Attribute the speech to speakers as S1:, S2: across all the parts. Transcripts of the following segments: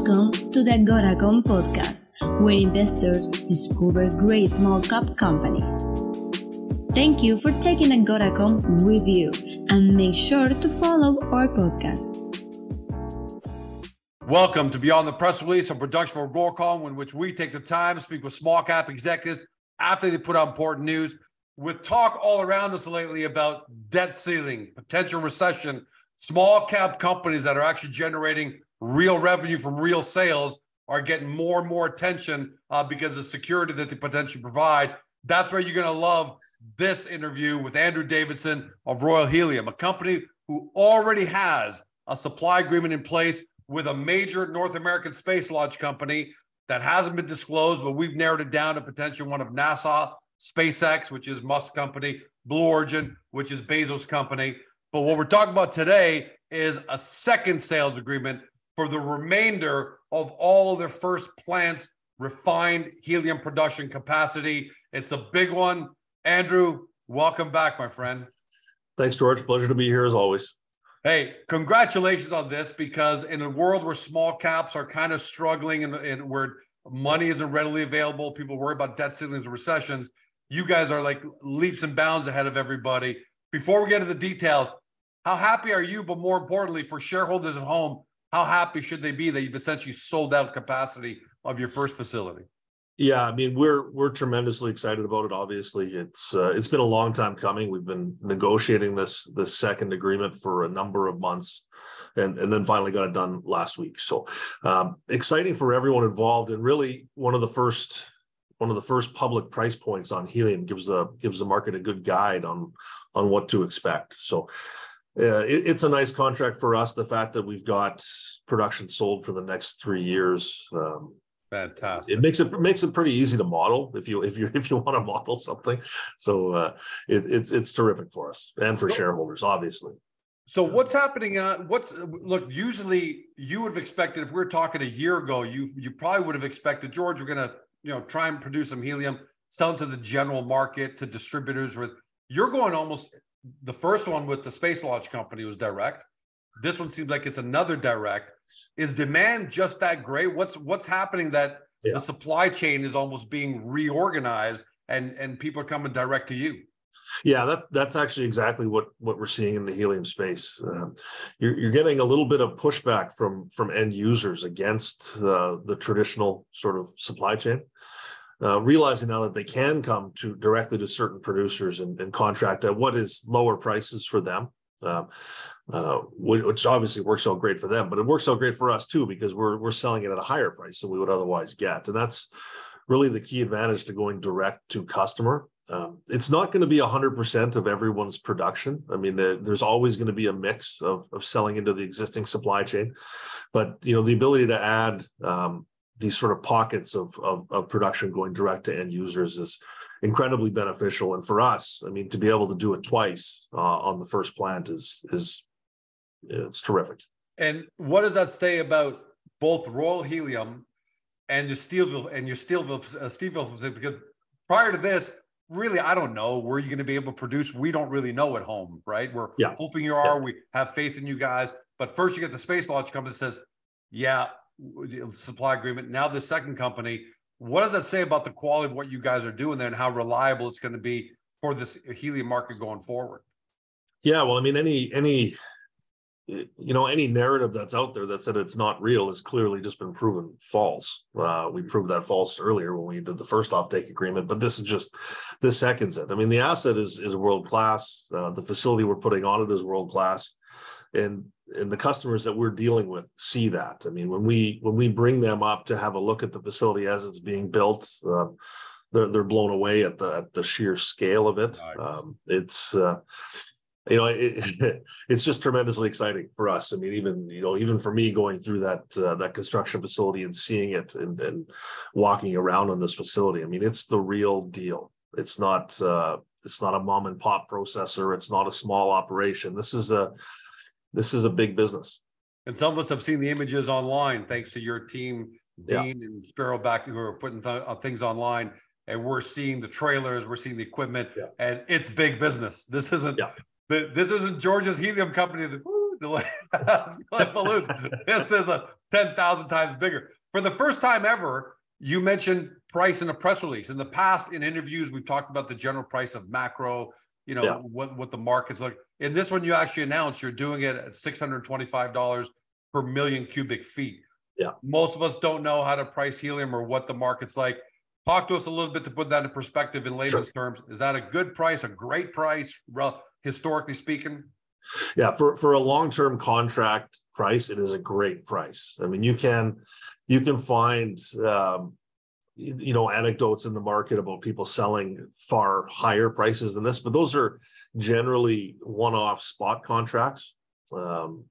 S1: Welcome to the Agoracom podcast, where investors discover great small cap companies. Thank you for taking Agoracom with you and make sure to follow our podcast.
S2: Welcome to Beyond the Press Release, a production of Agoracom, in which we take the time to speak with small cap executives after they put out important news. With talk all around us lately about debt ceiling, potential recession, small cap companies that are actually generating real revenue from real sales are getting more and more attention uh, because of the security that they potentially provide. That's where you're going to love this interview with Andrew Davidson of Royal Helium, a company who already has a supply agreement in place with a major North American space launch company that hasn't been disclosed, but we've narrowed it down to potentially one of NASA, SpaceX, which is Musk company, Blue Origin, which is Bezos company. But what we're talking about today is a second sales agreement for the remainder of all of their first plants refined helium production capacity. It's a big one. Andrew, welcome back, my friend.
S3: Thanks, George. Pleasure to be here as always.
S2: Hey, congratulations on this because in a world where small caps are kind of struggling and, and where money isn't readily available, people worry about debt ceilings and recessions. You guys are like leaps and bounds ahead of everybody. Before we get into the details, how happy are you? But more importantly, for shareholders at home, how happy should they be that you've essentially sold out capacity of your first facility?
S3: Yeah, I mean we're we're tremendously excited about it. Obviously, it's uh, it's been a long time coming. We've been negotiating this this second agreement for a number of months, and and then finally got it done last week. So um, exciting for everyone involved, and really one of the first one of the first public price points on helium gives the gives the market a good guide on on what to expect. So yeah, it, it's a nice contract for us. The fact that we've got production sold for the next three years, um,
S2: fantastic.
S3: It makes it makes it pretty easy to model if you if you if you want to model something. So uh, it, it's it's terrific for us and for shareholders, obviously.
S2: So what's happening? Uh, what's look? Usually, you would have expected if we were talking a year ago, you you probably would have expected George. We're gonna you know try and produce some helium, sell to the general market to distributors. With you're going almost the first one with the space launch company was direct. This one seems like it's another direct. Is demand just that great? What's what's happening that yeah. the supply chain is almost being reorganized and and people are coming direct to you?
S3: Yeah, that's that's actually exactly what what we're seeing in the helium space. Uh, you're, you're getting a little bit of pushback from from end users against uh, the traditional sort of supply chain uh, realizing now that they can come to directly to certain producers and, and contract at what is lower prices for them. Um, uh, which obviously works out great for them, but it works out great for us too because we're we're selling it at a higher price than we would otherwise get, and that's really the key advantage to going direct to customer. Um, it's not going to be 100% of everyone's production. I mean, the, there's always going to be a mix of, of selling into the existing supply chain, but you know the ability to add um, these sort of pockets of, of, of production going direct to end users is incredibly beneficial. And for us, I mean, to be able to do it twice uh, on the first plant is is it's terrific.
S2: And what does that say about both Royal Helium and your Steveville and your Steveville uh, Steveville? Because prior to this, really, I don't know where you're going to be able to produce. We don't really know at home, right? We're yeah. hoping you are. Yeah. We have faith in you guys. But first, you get the space launch company that says, "Yeah, supply agreement. Now the second company. What does that say about the quality of what you guys are doing there and how reliable it's going to be for this helium market going forward?
S3: Yeah, well, I mean, any any you know any narrative that's out there that said it's not real has clearly just been proven false. Uh, we proved that false earlier when we did the first offtake agreement, but this is just this seconds it. I mean, the asset is is world class. Uh, the facility we're putting on it is world class, and and the customers that we're dealing with see that. I mean, when we when we bring them up to have a look at the facility as it's being built, uh, they're they're blown away at the at the sheer scale of it. Nice. Um, it's uh, you know it, it's just tremendously exciting for us. I mean, even you know even for me going through that uh, that construction facility and seeing it and and walking around on this facility. I mean, it's the real deal. It's not. Uh, it's not a mom and pop processor. It's not a small operation. This is a this is a big business.
S2: And some of us have seen the images online, thanks to your team, Dean yeah. and Sparrow back who are putting th- uh, things online. And we're seeing the trailers, we're seeing the equipment, yeah. and it's big business. This isn't yeah. this isn't George's helium company. That, like balloons. This is a 10,000 times bigger. For the first time ever, you mentioned price in a press release. In the past, in interviews, we've talked about the general price of macro, you know, yeah. what, what the market's like. In this one, you actually announced you're doing it at $625 per million cubic feet.
S3: Yeah.
S2: Most of us don't know how to price helium or what the market's like. Talk to us a little bit to put that in perspective in layman's sure. terms. Is that a good price, a great price, historically speaking?
S3: Yeah, for for a long-term contract price, it is a great price. I mean, you can you can find um, you know anecdotes in the market about people selling far higher prices than this, but those are generally one-off spot contracts, um,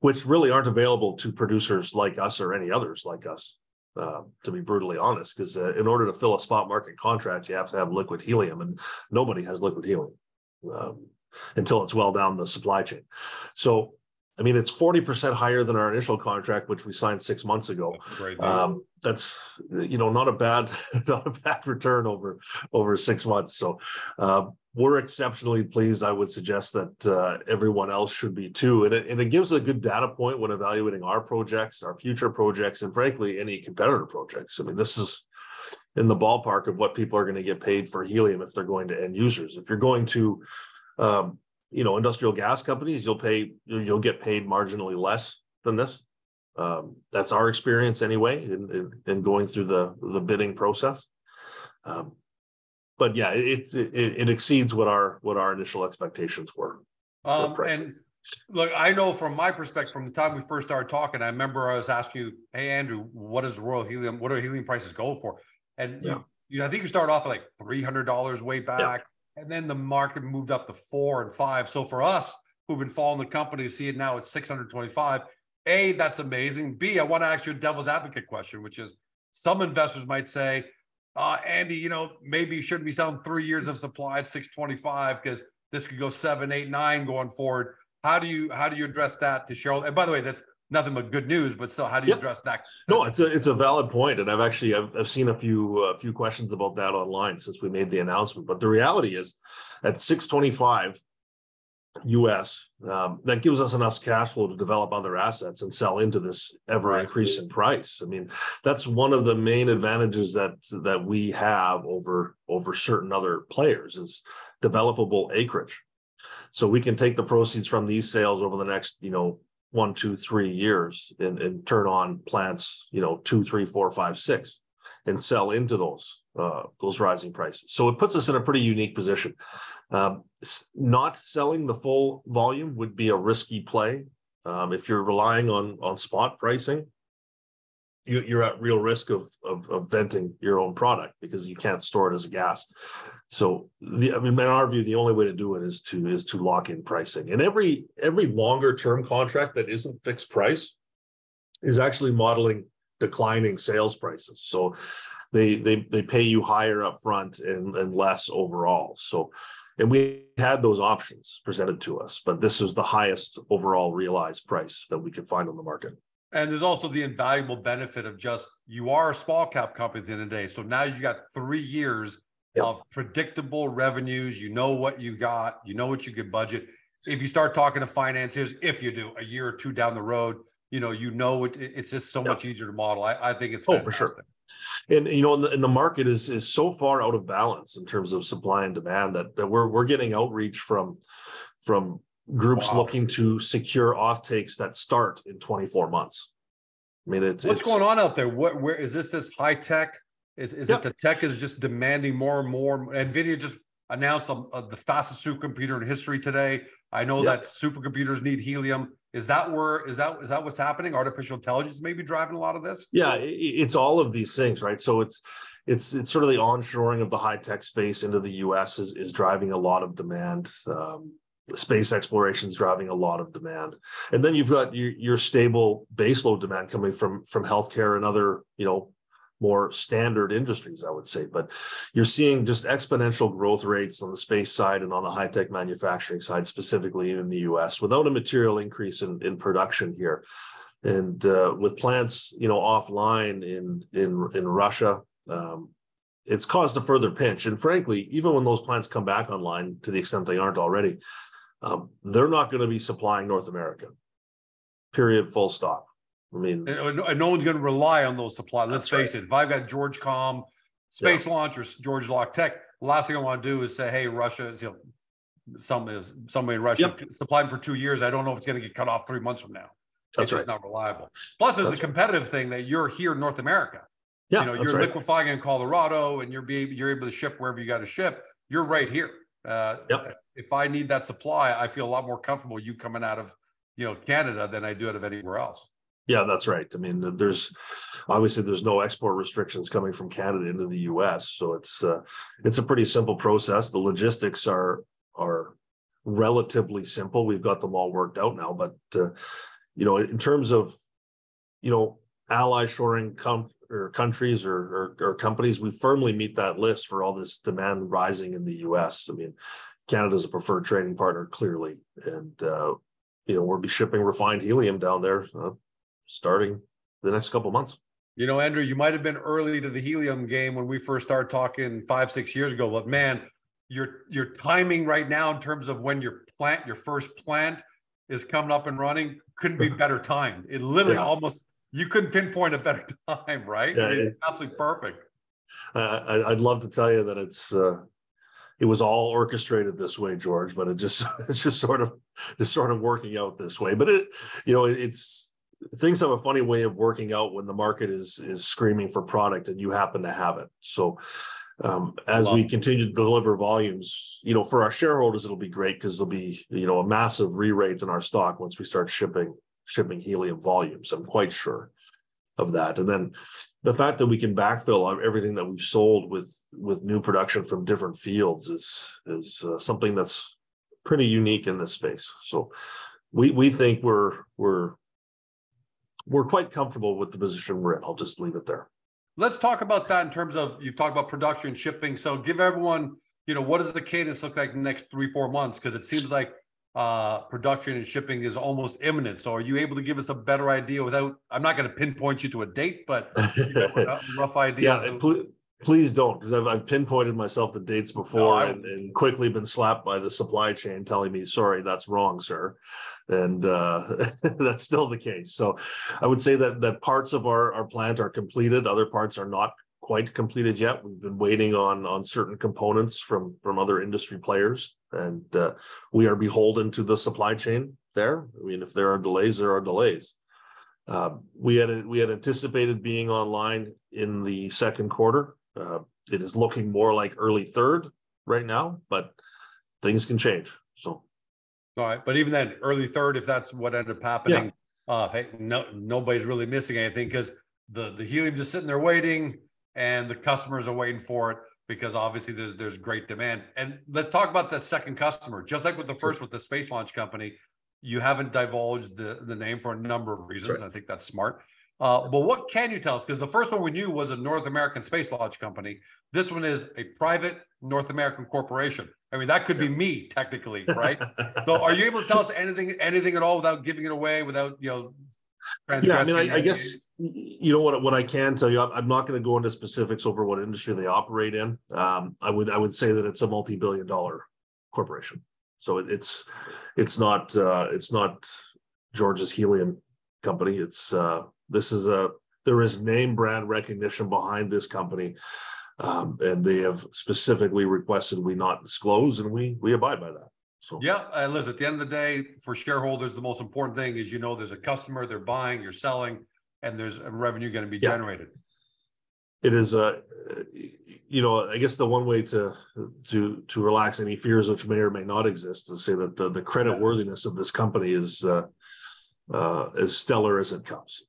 S3: which really aren't available to producers like us or any others like us. Uh, to be brutally honest, because uh, in order to fill a spot market contract, you have to have liquid helium, and nobody has liquid helium. Um, until it's well down the supply chain. So, I mean, it's 40% higher than our initial contract, which we signed six months ago. Um, that's, you know, not a bad, not a bad return over, over six months. So, uh, we're exceptionally pleased. I would suggest that uh, everyone else should be too. And it, and it gives a good data point when evaluating our projects, our future projects, and frankly, any competitor projects. I mean, this is in the ballpark of what people are going to get paid for helium if they're going to end users. If you're going to um, you know, industrial gas companies, you'll pay, you'll get paid marginally less than this. Um, that's our experience anyway, in, in, in, going through the the bidding process. Um, but yeah, it, it, it exceeds what our what our initial expectations were.
S2: Um, and look, I know from my perspective, from the time we first started talking, I remember I was asking you, "Hey, Andrew, what is Royal Helium? What are helium prices going for?" And yeah. you, you, I think you started off at like three hundred dollars way back and then the market moved up to four and five. So for us who've been following the company, see it now at 625. A, that's amazing. B, I want to ask you a devil's advocate question, which is some investors might say, uh, Andy, you know, maybe you shouldn't be selling three years of supply at 625 because this could go seven, eight, nine going forward. How do you how do you address that to shareholders? And by the way, that's nothing but good news. But still, how do you address that?
S3: No, it's a it's a valid point, and I've actually I've, I've seen a few a uh, few questions about that online since we made the announcement. But the reality is, at six twenty five US, um, that gives us enough cash flow to develop other assets and sell into this ever increasing price. I mean, that's one of the main advantages that that we have over over certain other players is developable acreage. So we can take the proceeds from these sales over the next, you know, one, two, three years and, and turn on plants, you know, two, three, four, five, six, and sell into those uh, those rising prices. So it puts us in a pretty unique position. Um, not selling the full volume would be a risky play. Um, if you're relying on on spot pricing, you, are at real risk of, of, of venting your own product because you can't store it as a gas. So the I mean, in our view, the only way to do it is to is to lock in pricing. And every every longer term contract that isn't fixed price is actually modeling declining sales prices. So they they they pay you higher up front and, and less overall. So and we had those options presented to us, but this was the highest overall realized price that we could find on the market.
S2: And there's also the invaluable benefit of just you are a small cap company at the end of the day. So now you've got three years yep. of predictable revenues. You know what you got, you know what you could budget. If you start talking to financiers, if you do a year or two down the road, you know, you know it, it's just so yep. much easier to model. I, I think it's
S3: fantastic. oh for sure. And you know, and the, and the, market is is so far out of balance in terms of supply and demand that, that we're we're getting outreach from from groups wow. looking to secure off takes that start in 24 months. I mean, it's
S2: what's
S3: it's,
S2: going on out there. What where is this? This high tech? Is is yep. it the tech is just demanding more and more? Nvidia just announced a, a, the fastest supercomputer in history today. I know yep. that supercomputers need helium. Is that where is that is that what's happening? Artificial intelligence maybe driving a lot of this.
S3: Yeah, it's all of these things, right? So it's it's it's sort of the onshoring of the high tech space into the U.S. is is driving a lot of demand. Um, space exploration is driving a lot of demand. And then you've got your, your stable baseload demand coming from from healthcare and other you know more standard industries i would say. But you're seeing just exponential growth rates on the space side and on the high-tech manufacturing side specifically in the us without a material increase in, in production here. And uh, with plants you know offline in in in russia um, it's caused a further pinch. And frankly even when those plants come back online to the extent they aren't already um, they're not going to be supplying North America. Period. Full stop. I mean,
S2: and, and no one's going to rely on those supplies. Let's face right. it. If I've got George Com, Space yeah. Launch, or George Lock Tech, the last thing I want to do is say, "Hey, Russia, is, you know, some is somebody in Russia yep. supply for two years. I don't know if it's going to get cut off three months from now. That's it's right. not reliable. Plus, there's a competitive right. thing that you're here in North America. Yeah, you know, you're right. liquefying in Colorado, and you're be you're able to ship wherever you got to ship. You're right here. Uh, yep. If I need that supply, I feel a lot more comfortable you coming out of you know Canada than I do out of anywhere else.
S3: Yeah, that's right. I mean, there's obviously there's no export restrictions coming from Canada into the U.S., so it's uh, it's a pretty simple process. The logistics are are relatively simple. We've got them all worked out now, but uh, you know, in terms of you know ally shoring com- or countries or, or, or companies, we firmly meet that list for all this demand rising in the U.S. I mean, Canada's a preferred trading partner clearly, and uh, you know we'll be shipping refined helium down there uh, starting the next couple months.
S2: You know, Andrew, you might have been early to the helium game when we first started talking five, six years ago, but man, your your timing right now in terms of when your plant, your first plant is coming up and running, couldn't be better timed. It literally yeah. almost you couldn't pinpoint a better time, right? Yeah, it's absolutely perfect.
S3: Uh, I'd love to tell you that it's uh, it was all orchestrated this way, George, but it just it's just sort of just sort of working out this way. But it, you know, it's things have a funny way of working out when the market is is screaming for product and you happen to have it. So um, as we continue to deliver volumes, you know, for our shareholders, it'll be great because there'll be, you know, a massive re-rate in our stock once we start shipping shipping helium volumes. I'm quite sure of that. And then the fact that we can backfill everything that we've sold with with new production from different fields is is uh, something that's pretty unique in this space. So we we think we're we're we're quite comfortable with the position we're in. I'll just leave it there.
S2: Let's talk about that in terms of you've talked about production, shipping. So give everyone, you know, what does the cadence look like the next three, four months? Because it seems like uh, production and shipping is almost imminent. So are you able to give us a better idea without, I'm not going to pinpoint you to a date, but you know, rough idea.
S3: yeah, of- please don't, because I've, I've, pinpointed myself the dates before no, and, and, quickly been slapped by the supply chain telling me, sorry, that's wrong, sir. And uh, that's still the case. So I would say that that parts of our, our plant are completed, other parts are not quite completed yet. We've been waiting on on certain components from from other industry players, and uh, we are beholden to the supply chain there. I mean, if there are delays, there are delays. Uh, we had we had anticipated being online in the second quarter. Uh, it is looking more like early third right now, but things can change. So,
S2: all right. But even then, early third, if that's what ended up happening, yeah. uh, hey, no, nobody's really missing anything because the the helium just sitting there waiting, and the customers are waiting for it because obviously there's there's great demand. And let's talk about the second customer. Just like with the first with the space launch company, you haven't divulged the the name for a number of reasons. Right. I think that's smart. Uh, but what can you tell us? Because the first one we knew was a North American space launch company. This one is a private North American corporation. I mean, that could be me technically, right? so, are you able to tell us anything, anything at all, without giving it away, without you know?
S3: Yeah, I mean, I, I guess you know what what I can tell you. I'm not going to go into specifics over what industry they operate in. Um, I would I would say that it's a multi-billion dollar corporation. So it, it's it's not uh, it's not George's helium company. It's uh, this is a there is name brand recognition behind this company, um, and they have specifically requested we not disclose, and we we abide by that. So
S2: yeah, uh, Liz. At the end of the day, for shareholders, the most important thing is you know there's a customer, they're buying, you're selling, and there's a revenue going to be yeah. generated.
S3: It is a, uh, you know, I guess the one way to to to relax any fears which may or may not exist is say that the the credit worthiness of this company is uh, uh, as stellar as it comes.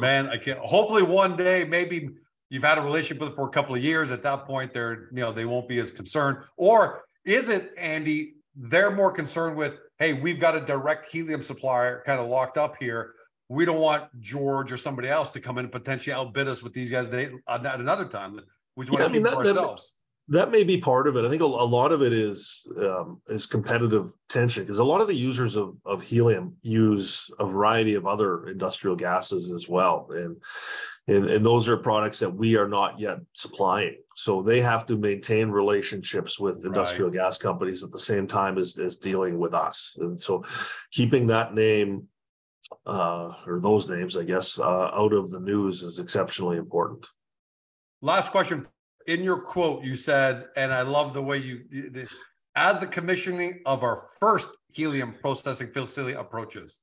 S2: Man, I can't. Hopefully, one day, maybe you've had a relationship with it for a couple of years. At that point, they're you know they won't be as concerned. Or is it Andy? They're more concerned with, hey, we've got a direct helium supplier kind of locked up here. We don't want George or somebody else to come in and potentially outbid us with these guys they, at another time. We just want yeah, to I mean, that, ourselves.
S3: That, that may be part of it. I think a, a lot of it is um, is competitive tension because a lot of the users of, of helium use a variety of other industrial gases as well, and, and and those are products that we are not yet supplying. So they have to maintain relationships with industrial right. gas companies at the same time as, as dealing with us. And so keeping that name uh, or those names, I guess, uh, out of the news is exceptionally important.
S2: Last question. In your quote, you said, and I love the way you, this as the commissioning of our first helium processing facility approaches.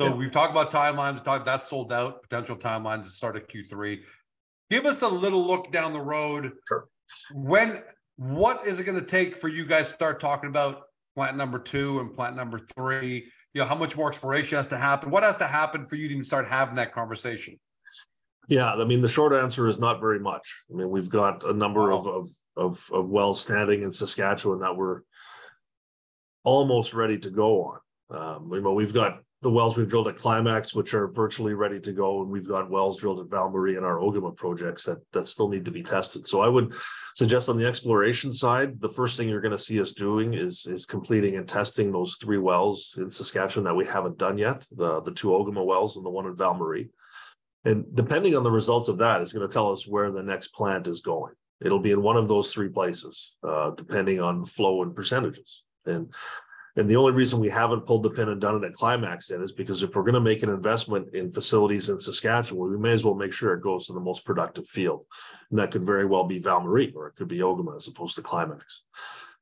S2: So yeah. we've talked about timelines. We talked that's sold out. Potential timelines to start at Q3. Give us a little look down the road.
S3: Sure.
S2: When what is it going to take for you guys to start talking about plant number two and plant number three? You know, how much more exploration has to happen? What has to happen for you to even start having that conversation?
S3: Yeah, I mean, the short answer is not very much. I mean, we've got a number wow. of, of, of of wells standing in Saskatchewan that we're almost ready to go on. Um, you know, we've got the wells we've drilled at Climax, which are virtually ready to go, and we've got wells drilled at Val Marie and our Ogema projects that that still need to be tested. So I would suggest on the exploration side, the first thing you're going to see us doing is is completing and testing those three wells in Saskatchewan that we haven't done yet, the the two Ogema wells and the one at Val Marie. And depending on the results of that, it's going to tell us where the next plant is going. It'll be in one of those three places, uh, depending on flow and percentages. And and the only reason we haven't pulled the pin and done it at Climax yet is because if we're going to make an investment in facilities in Saskatchewan, we may as well make sure it goes to the most productive field. And that could very well be Val Marie or it could be Ogema as opposed to Climax.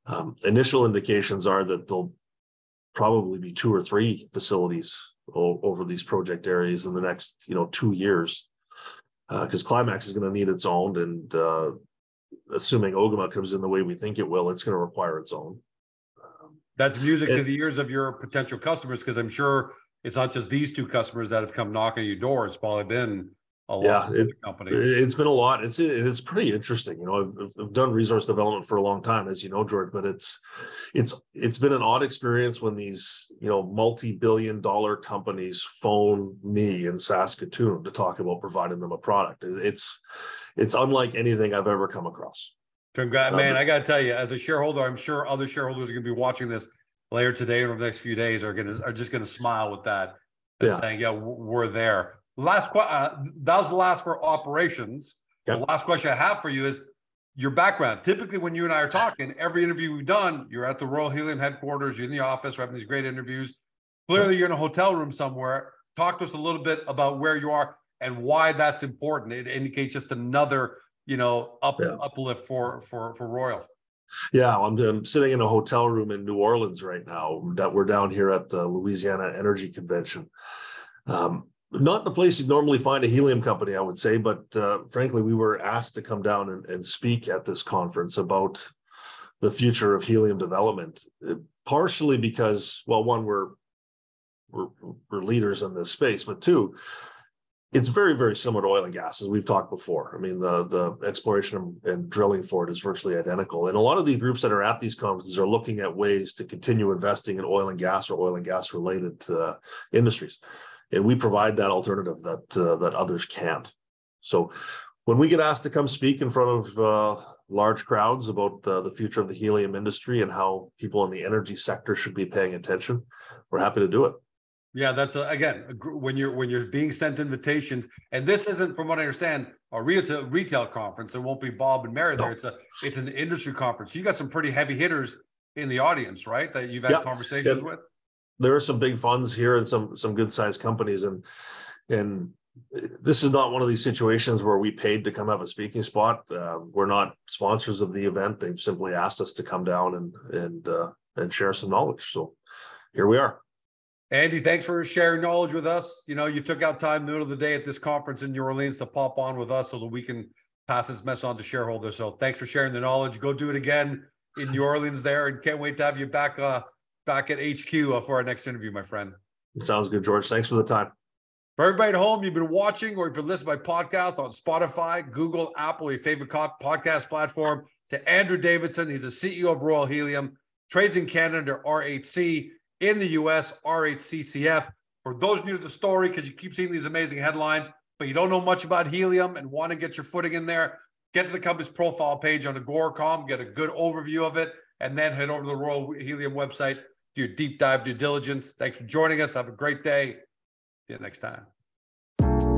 S3: Um, initial indications are that there'll probably be two or three facilities o- over these project areas in the next, you know, two years. Because uh, Climax is going to need its own, and uh, assuming Ogema comes in the way we think it will, it's going to require its own.
S2: That's music to the ears of your potential customers because I'm sure it's not just these two customers that have come knocking your door. It's probably been a lot
S3: yeah, it, companies. It's been a lot. It's it's pretty interesting. You know, I've, I've, done resource development for a long time, as you know, George. But it's it's it's been an odd experience when these you know multi-billion dollar companies phone me in Saskatoon to talk about providing them a product. It's it's unlike anything I've ever come across.
S2: Congrats, man! I got to tell you, as a shareholder, I'm sure other shareholders are going to be watching this later today or over the next few days are going to are just going to smile with that, and yeah. saying, "Yeah, we're there." Last question. Uh, that was the last for operations. Yep. The last question I have for you is your background. Typically, when you and I are talking, every interview we've done, you're at the Royal Helium headquarters, you're in the office, we're having these great interviews. Clearly, you're in a hotel room somewhere. Talk to us a little bit about where you are and why that's important. It indicates just another you know, up yeah. uplift for for for Royal.
S3: Yeah, I'm, I'm, sitting in a hotel room in New Orleans right now. That we're down here at the Louisiana Energy Convention. Um, not the place you'd normally find a helium company, I would say, but uh, frankly, we were asked to come down and, and, speak at this conference about the future of helium development. Uh, partially because, well, one, we're we're, we're leaders in this space, but two, it's very very similar to oil and gas as we've talked before. I mean the the exploration and drilling for it is virtually identical. And a lot of the groups that are at these conferences are looking at ways to continue investing in oil and gas or oil and gas related uh, industries. And we provide that alternative that uh, that others can't. So when we get asked to come speak in front of uh, large crowds about the future of the helium industry and how people in the energy sector should be paying attention we're happy to do it
S2: yeah, that's a, again when you're when you're being sent invitations, and this isn't, from what I understand, a retail retail conference. It won't be Bob and Mary there. No. It's a it's an industry conference. You got some pretty heavy hitters in the audience, right? That you've had yeah. conversations yeah. with.
S3: There are some big funds here and some some good sized companies, and and this is not one of these situations where we paid to come have a speaking spot. Uh, we're not sponsors of the event. They've simply asked us to come down and and uh, and share some knowledge. So here we are.
S2: Andy, thanks for sharing knowledge with us. You know, you took out time in the middle of the day at this conference in New Orleans to pop on with us so that we can pass this message on to shareholders. So thanks for sharing the knowledge. Go do it again in New Orleans there, and can't wait to have you back uh, back at HQ uh, for our next interview, my friend.
S3: Sounds good, George. Thanks for the time.
S2: For everybody at home, you've been watching or you've been listening by podcast on Spotify, Google, Apple, your favorite podcast platform. To Andrew Davidson, he's the CEO of Royal Helium, trades in Canada, RHC in the US, RHCCF. For those new to the story, because you keep seeing these amazing headlines, but you don't know much about helium and want to get your footing in there, get to the company's profile page on Agoracom, get a good overview of it, and then head over to the Royal Helium website, do your deep dive due diligence. Thanks for joining us. Have a great day. See you next time.